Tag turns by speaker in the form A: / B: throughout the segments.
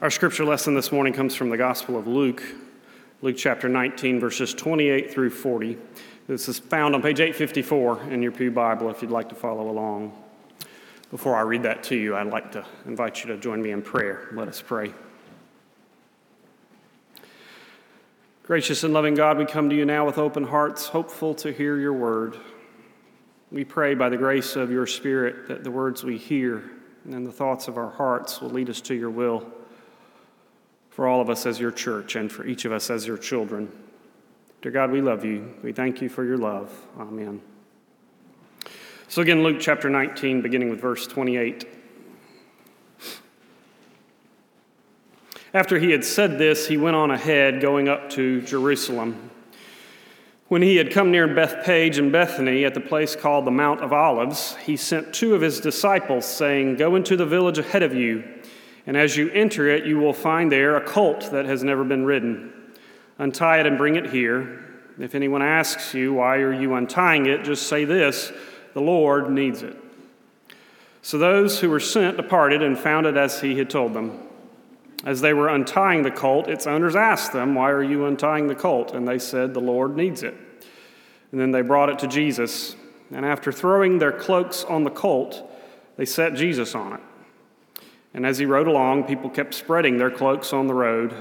A: Our scripture lesson this morning comes from the Gospel of Luke, Luke chapter 19, verses 28 through 40. This is found on page 854 in your Pew Bible if you'd like to follow along. Before I read that to you, I'd like to invite you to join me in prayer. Let us pray. Gracious and loving God, we come to you now with open hearts, hopeful to hear your word. We pray by the grace of your Spirit that the words we hear and the thoughts of our hearts will lead us to your will for all of us as your church and for each of us as your children. Dear God, we love you. We thank you for your love. Amen. So, again, Luke chapter 19, beginning with verse 28. After he had said this, he went on ahead, going up to Jerusalem. When he had come near Bethphage and Bethany at the place called the Mount of Olives, he sent two of his disciples, saying, Go into the village ahead of you and as you enter it, you will find there a colt that has never been ridden. Untie it and bring it here. If anyone asks you, Why are you untying it? just say this The Lord needs it. So those who were sent departed and found it as he had told them. As they were untying the colt, its owners asked them, Why are you untying the colt? And they said, The Lord needs it. And then they brought it to Jesus. And after throwing their cloaks on the colt, they set Jesus on it. And as he rode along, people kept spreading their cloaks on the road.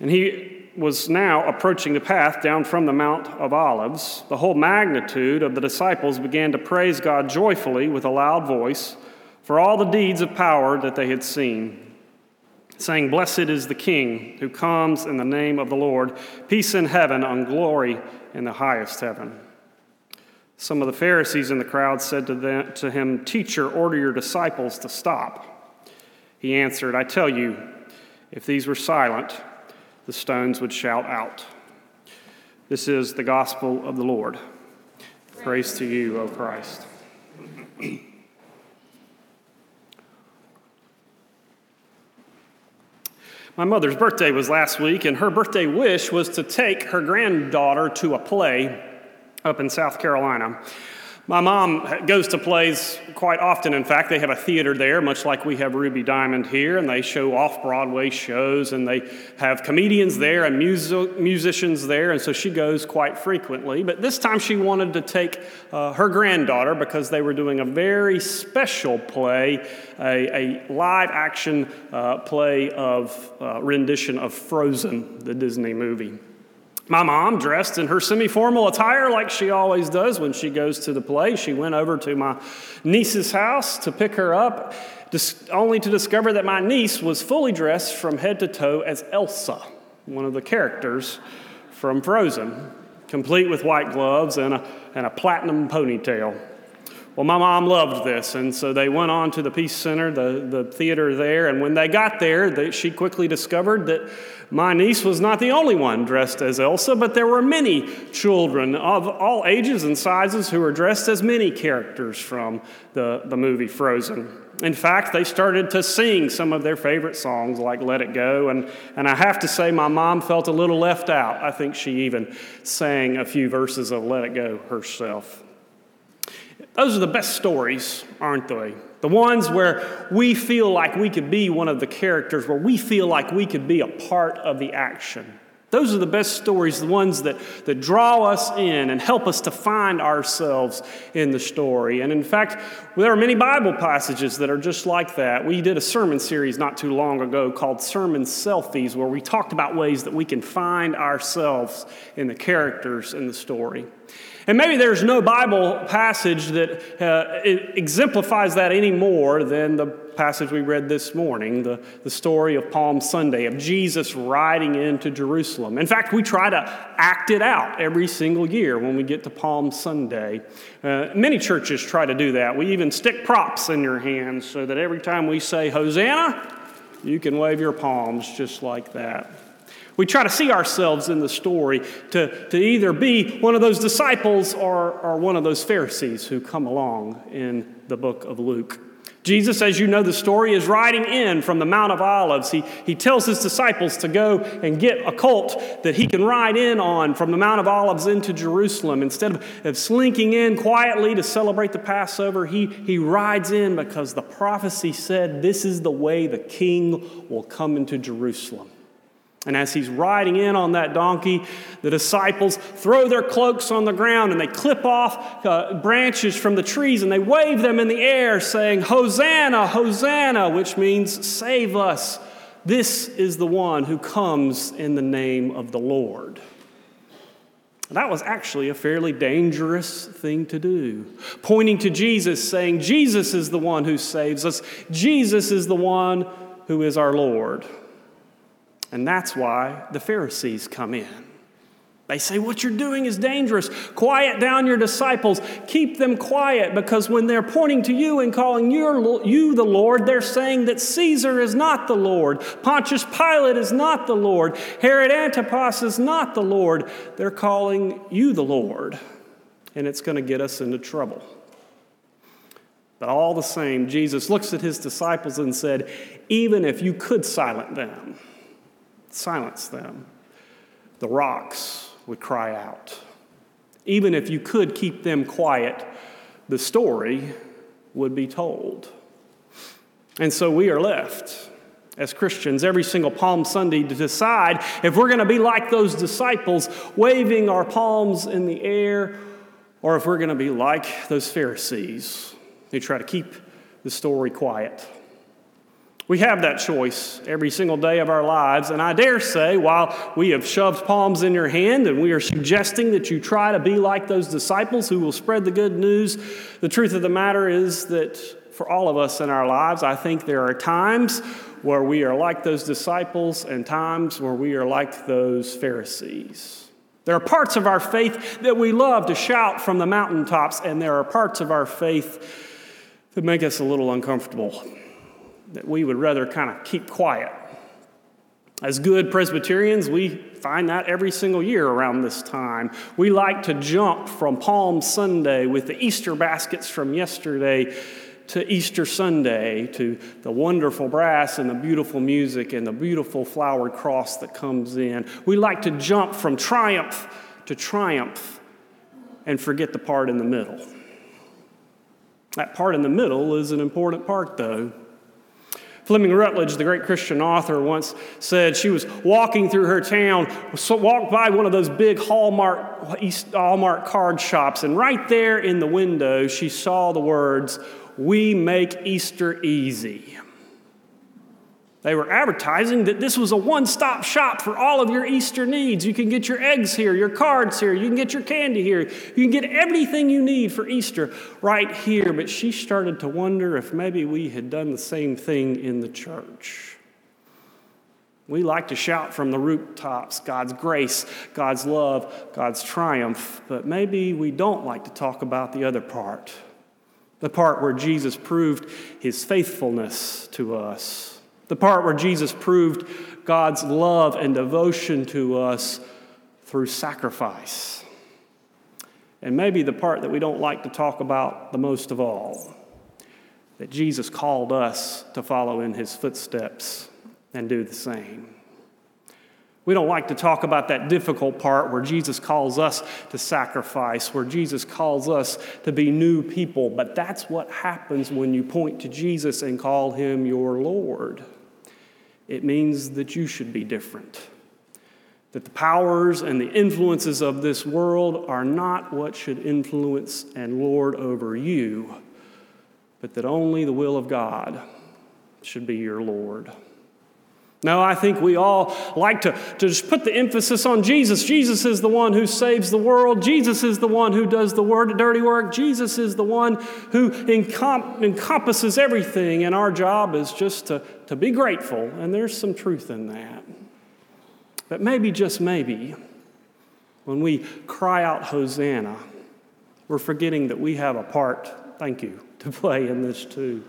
A: And he was now approaching the path down from the Mount of Olives. The whole magnitude of the disciples began to praise God joyfully with a loud voice for all the deeds of power that they had seen, saying, Blessed is the King who comes in the name of the Lord, peace in heaven, on glory in the highest heaven. Some of the Pharisees in the crowd said to, them, to him, Teacher, order your disciples to stop. He answered, I tell you, if these were silent, the stones would shout out. This is the gospel of the Lord. Praise to you, O Christ. My mother's birthday was last week, and her birthday wish was to take her granddaughter to a play up in South Carolina. My mom goes to plays quite often. In fact, they have a theater there, much like we have Ruby Diamond here, and they show off Broadway shows, and they have comedians there and music, musicians there, and so she goes quite frequently. But this time she wanted to take uh, her granddaughter because they were doing a very special play, a, a live action uh, play of uh, rendition of Frozen, the Disney movie. My mom, dressed in her semi formal attire like she always does when she goes to the play, she went over to my niece's house to pick her up, only to discover that my niece was fully dressed from head to toe as Elsa, one of the characters from Frozen, complete with white gloves and a, and a platinum ponytail. Well, my mom loved this, and so they went on to the Peace Center, the, the theater there, and when they got there, they, she quickly discovered that my niece was not the only one dressed as Elsa, but there were many children of all ages and sizes who were dressed as many characters from the, the movie Frozen. In fact, they started to sing some of their favorite songs like Let It Go, and, and I have to say, my mom felt a little left out. I think she even sang a few verses of Let It Go herself. Those are the best stories, aren't they? The ones where we feel like we could be one of the characters, where we feel like we could be a part of the action. Those are the best stories, the ones that, that draw us in and help us to find ourselves in the story. And in fact, there are many Bible passages that are just like that. We did a sermon series not too long ago called Sermon Selfies, where we talked about ways that we can find ourselves in the characters in the story. And maybe there's no Bible passage that uh, exemplifies that any more than the passage we read this morning, the, the story of Palm Sunday, of Jesus riding into Jerusalem. In fact, we try to act it out every single year when we get to Palm Sunday. Uh, many churches try to do that. We even stick props in your hands so that every time we say Hosanna, you can wave your palms just like that. We try to see ourselves in the story to, to either be one of those disciples or, or one of those Pharisees who come along in the book of Luke. Jesus, as you know the story, is riding in from the Mount of Olives. He, he tells his disciples to go and get a colt that he can ride in on from the Mount of Olives into Jerusalem. Instead of, of slinking in quietly to celebrate the Passover, he, he rides in because the prophecy said this is the way the king will come into Jerusalem. And as he's riding in on that donkey, the disciples throw their cloaks on the ground and they clip off uh, branches from the trees and they wave them in the air, saying, Hosanna, Hosanna, which means save us. This is the one who comes in the name of the Lord. That was actually a fairly dangerous thing to do. Pointing to Jesus, saying, Jesus is the one who saves us, Jesus is the one who is our Lord. And that's why the Pharisees come in. They say, What you're doing is dangerous. Quiet down your disciples. Keep them quiet because when they're pointing to you and calling you the Lord, they're saying that Caesar is not the Lord. Pontius Pilate is not the Lord. Herod Antipas is not the Lord. They're calling you the Lord. And it's going to get us into trouble. But all the same, Jesus looks at his disciples and said, Even if you could silence them, silence them, the rocks would cry out. Even if you could keep them quiet, the story would be told. And so we are left as Christians every single Palm Sunday to decide if we're going to be like those disciples, waving our palms in the air, or if we're going to be like those Pharisees who try to keep the story quiet. We have that choice every single day of our lives. And I dare say, while we have shoved palms in your hand and we are suggesting that you try to be like those disciples who will spread the good news, the truth of the matter is that for all of us in our lives, I think there are times where we are like those disciples and times where we are like those Pharisees. There are parts of our faith that we love to shout from the mountaintops, and there are parts of our faith that make us a little uncomfortable that we would rather kind of keep quiet. As good Presbyterians, we find that every single year around this time. We like to jump from Palm Sunday with the Easter baskets from yesterday to Easter Sunday to the wonderful brass and the beautiful music and the beautiful flowered cross that comes in. We like to jump from triumph to triumph and forget the part in the middle. That part in the middle is an important part, though. Fleming Rutledge, the great Christian author, once said she was walking through her town, walked by one of those big Hallmark, East, Hallmark card shops, and right there in the window, she saw the words, We make Easter easy. They were advertising that this was a one stop shop for all of your Easter needs. You can get your eggs here, your cards here, you can get your candy here, you can get everything you need for Easter right here. But she started to wonder if maybe we had done the same thing in the church. We like to shout from the rooftops God's grace, God's love, God's triumph, but maybe we don't like to talk about the other part the part where Jesus proved his faithfulness to us the part where Jesus proved God's love and devotion to us through sacrifice. And maybe the part that we don't like to talk about the most of all that Jesus called us to follow in his footsteps and do the same. We don't like to talk about that difficult part where Jesus calls us to sacrifice, where Jesus calls us to be new people, but that's what happens when you point to Jesus and call him your Lord it means that you should be different. That the powers and the influences of this world are not what should influence and lord over you, but that only the will of God should be your Lord. No, I think we all like to, to just put the emphasis on Jesus. Jesus is the one who saves the world. Jesus is the one who does the word, dirty work. Jesus is the one who encom- encompasses everything. And our job is just to, to be grateful. And there's some truth in that. But maybe, just maybe, when we cry out, Hosanna, we're forgetting that we have a part, thank you, to play in this too.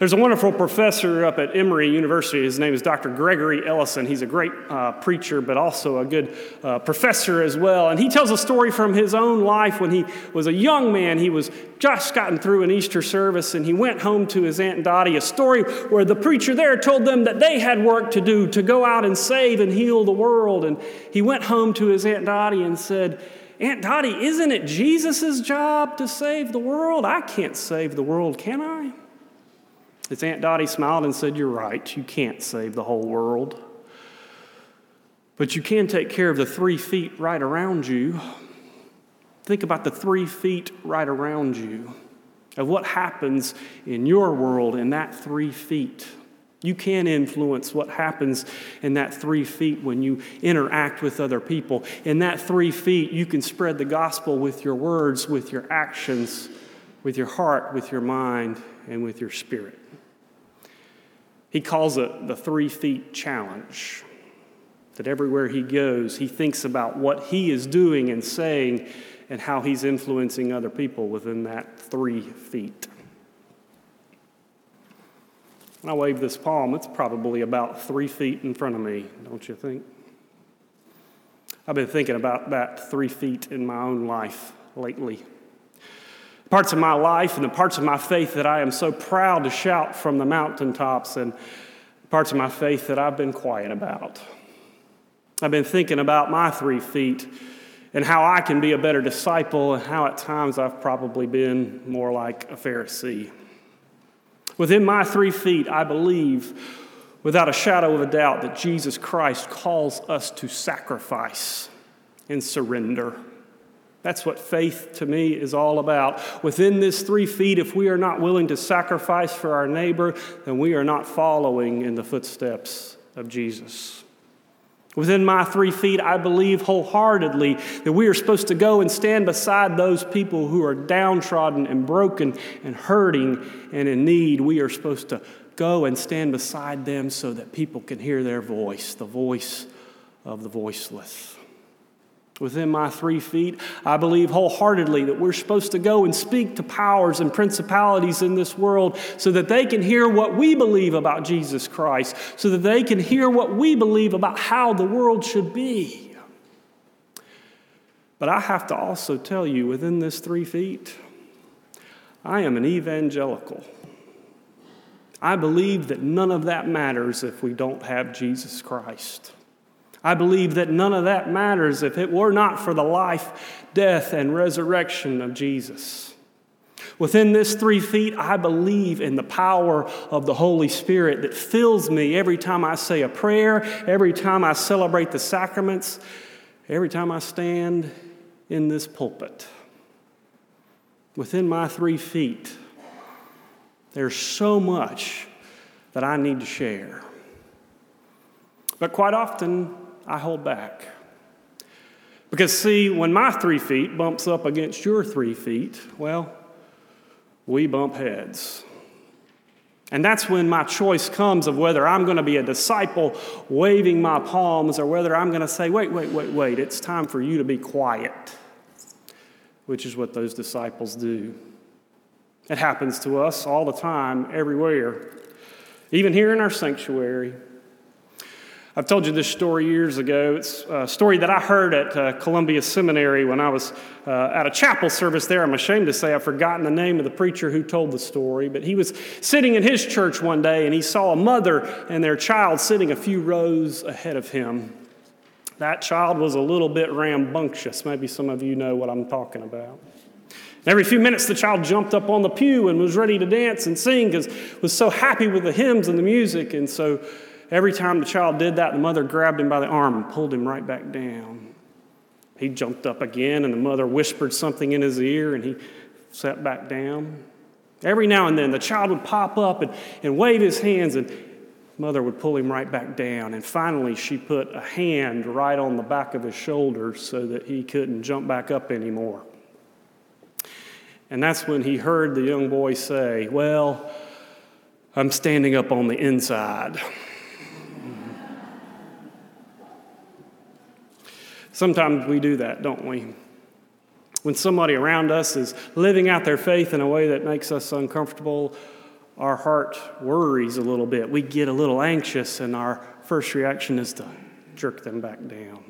A: There's a wonderful professor up at Emory University. His name is Dr. Gregory Ellison. He's a great uh, preacher, but also a good uh, professor as well. And he tells a story from his own life when he was a young man. He was just gotten through an Easter service and he went home to his Aunt Dottie, a story where the preacher there told them that they had work to do to go out and save and heal the world. And he went home to his Aunt Dottie and said, Aunt Dottie, isn't it Jesus' job to save the world? I can't save the world, can I? His Aunt Dottie smiled and said, You're right, you can't save the whole world. But you can take care of the three feet right around you. Think about the three feet right around you, of what happens in your world in that three feet. You can influence what happens in that three feet when you interact with other people. In that three feet, you can spread the gospel with your words, with your actions, with your heart, with your mind, and with your spirit. He calls it the three feet challenge. That everywhere he goes, he thinks about what he is doing and saying and how he's influencing other people within that three feet. When I wave this palm, it's probably about three feet in front of me, don't you think? I've been thinking about that three feet in my own life lately parts of my life and the parts of my faith that I am so proud to shout from the mountaintops, and parts of my faith that I've been quiet about. I've been thinking about my three feet and how I can be a better disciple, and how at times I've probably been more like a Pharisee. Within my three feet, I believe without a shadow of a doubt that Jesus Christ calls us to sacrifice and surrender. That's what faith to me is all about. Within this three feet, if we are not willing to sacrifice for our neighbor, then we are not following in the footsteps of Jesus. Within my three feet, I believe wholeheartedly that we are supposed to go and stand beside those people who are downtrodden and broken and hurting and in need. We are supposed to go and stand beside them so that people can hear their voice, the voice of the voiceless within my three feet. I believe wholeheartedly that we're supposed to go and speak to powers and principalities in this world so that they can hear what we believe about Jesus Christ, so that they can hear what we believe about how the world should be. But I have to also tell you within this three feet, I am an evangelical. I believe that none of that matters if we don't have Jesus Christ. I believe that none of that matters if it were not for the life, death, and resurrection of Jesus. Within this three feet, I believe in the power of the Holy Spirit that fills me every time I say a prayer, every time I celebrate the sacraments, every time I stand in this pulpit. Within my three feet, there's so much that I need to share. But quite often, I hold back. Because, see, when my three feet bumps up against your three feet, well, we bump heads. And that's when my choice comes of whether I'm going to be a disciple waving my palms or whether I'm going to say, wait, wait, wait, wait, it's time for you to be quiet, which is what those disciples do. It happens to us all the time, everywhere, even here in our sanctuary. I've told you this story years ago. It's a story that I heard at uh, Columbia Seminary when I was uh, at a chapel service there. I'm ashamed to say I've forgotten the name of the preacher who told the story, but he was sitting in his church one day and he saw a mother and their child sitting a few rows ahead of him. That child was a little bit rambunctious. Maybe some of you know what I'm talking about. Every few minutes, the child jumped up on the pew and was ready to dance and sing because was so happy with the hymns and the music. And so Every time the child did that, the mother grabbed him by the arm and pulled him right back down. He jumped up again, and the mother whispered something in his ear, and he sat back down. Every now and then, the child would pop up and, and wave his hands, and mother would pull him right back down. And finally, she put a hand right on the back of his shoulder so that he couldn't jump back up anymore. And that's when he heard the young boy say, Well, I'm standing up on the inside. Sometimes we do that, don't we? When somebody around us is living out their faith in a way that makes us uncomfortable, our heart worries a little bit. We get a little anxious, and our first reaction is to jerk them back down.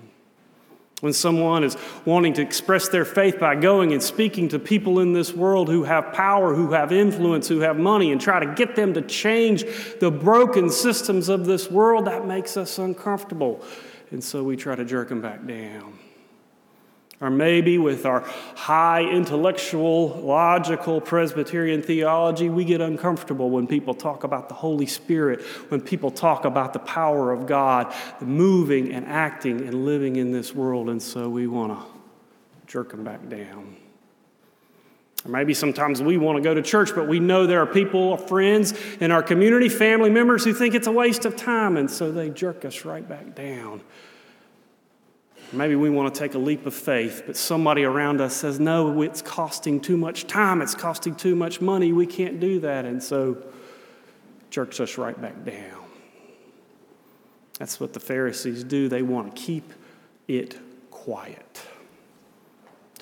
A: When someone is wanting to express their faith by going and speaking to people in this world who have power, who have influence, who have money, and try to get them to change the broken systems of this world, that makes us uncomfortable. And so we try to jerk them back down. Or maybe with our high intellectual, logical Presbyterian theology, we get uncomfortable when people talk about the Holy Spirit, when people talk about the power of God, the moving and acting and living in this world, and so we want to jerk them back down. Or maybe sometimes we want to go to church, but we know there are people, friends in our community, family members who think it's a waste of time, and so they jerk us right back down. Maybe we want to take a leap of faith, but somebody around us says, no, it's costing too much time, it's costing too much money, we can't do that. And so jerks us right back down. That's what the Pharisees do. They want to keep it quiet,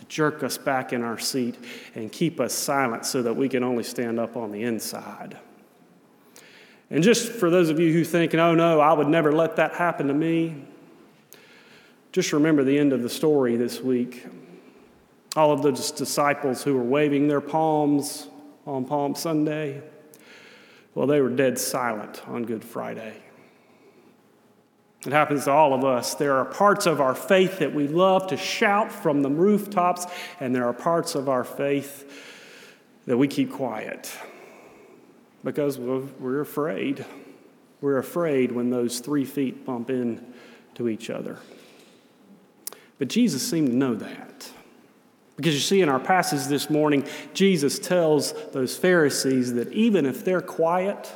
A: jerk us back in our seat and keep us silent so that we can only stand up on the inside. And just for those of you who think, oh no, I would never let that happen to me, just remember the end of the story this week. All of those disciples who were waving their palms on Palm Sunday, well, they were dead silent on Good Friday. It happens to all of us. There are parts of our faith that we love to shout from the rooftops, and there are parts of our faith that we keep quiet because we're afraid. We're afraid when those three feet bump into each other. But Jesus seemed to know that. Because you see, in our passage this morning, Jesus tells those Pharisees that even if they're quiet,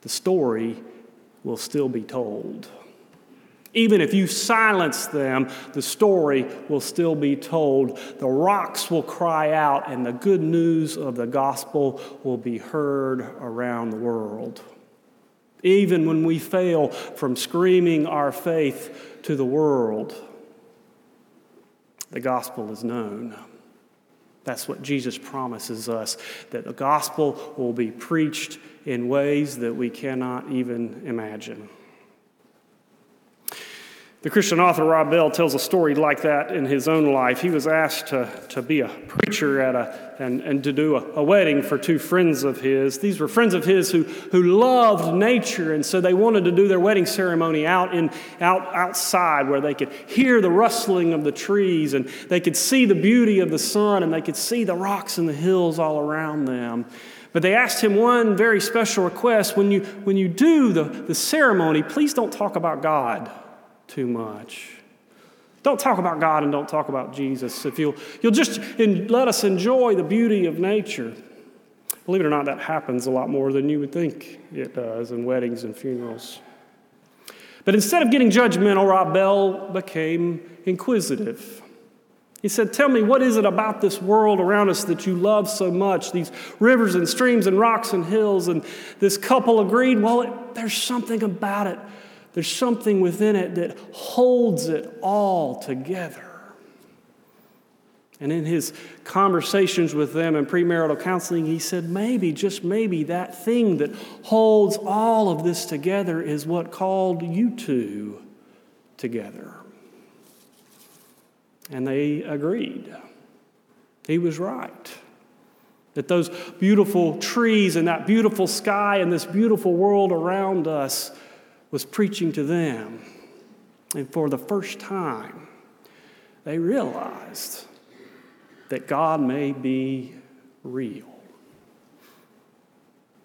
A: the story will still be told. Even if you silence them, the story will still be told. The rocks will cry out, and the good news of the gospel will be heard around the world. Even when we fail from screaming our faith to the world, the gospel is known. That's what Jesus promises us that the gospel will be preached in ways that we cannot even imagine. The Christian author Rob Bell tells a story like that in his own life. He was asked to, to be a preacher at a, and, and to do a, a wedding for two friends of his. These were friends of his who, who loved nature, and so they wanted to do their wedding ceremony out, in, out outside where they could hear the rustling of the trees and they could see the beauty of the sun and they could see the rocks and the hills all around them. But they asked him one very special request when you, when you do the, the ceremony, please don't talk about God too much. Don't talk about God and don't talk about Jesus. If you'll, you'll just in, let us enjoy the beauty of nature. Believe it or not, that happens a lot more than you would think it does in weddings and funerals. But instead of getting judgmental, Rob Bell became inquisitive. He said, Tell me, what is it about this world around us that you love so much? These rivers and streams and rocks and hills. And this couple agreed, Well, it, there's something about it there's something within it that holds it all together. And in his conversations with them in premarital counseling, he said, maybe, just maybe, that thing that holds all of this together is what called you two together. And they agreed. He was right. That those beautiful trees and that beautiful sky and this beautiful world around us was preaching to them. And for the first time, they realized that God may be real.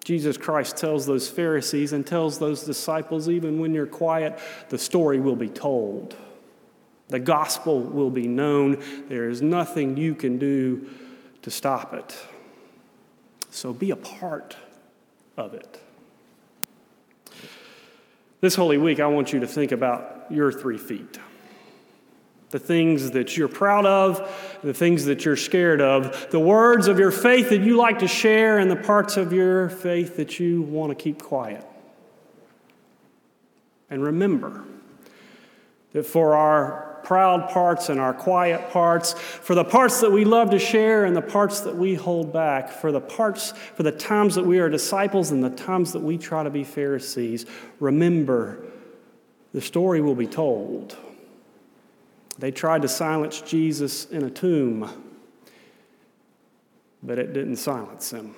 A: Jesus Christ tells those Pharisees and tells those disciples even when you're quiet, the story will be told. The gospel will be known. There is nothing you can do to stop it. So be a part of it. This Holy Week, I want you to think about your three feet. The things that you're proud of, the things that you're scared of, the words of your faith that you like to share, and the parts of your faith that you want to keep quiet. And remember that for our proud parts and our quiet parts, for the parts that we love to share and the parts that we hold back, for the parts, for the times that we are disciples and the times that we try to be Pharisees. Remember, the story will be told. They tried to silence Jesus in a tomb, but it didn't silence him.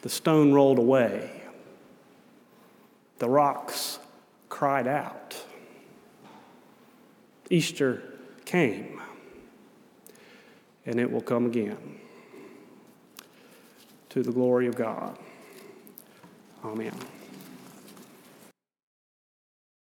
A: The stone rolled away. The rocks cried out. Easter came, and it will come again. To the glory of God. Amen.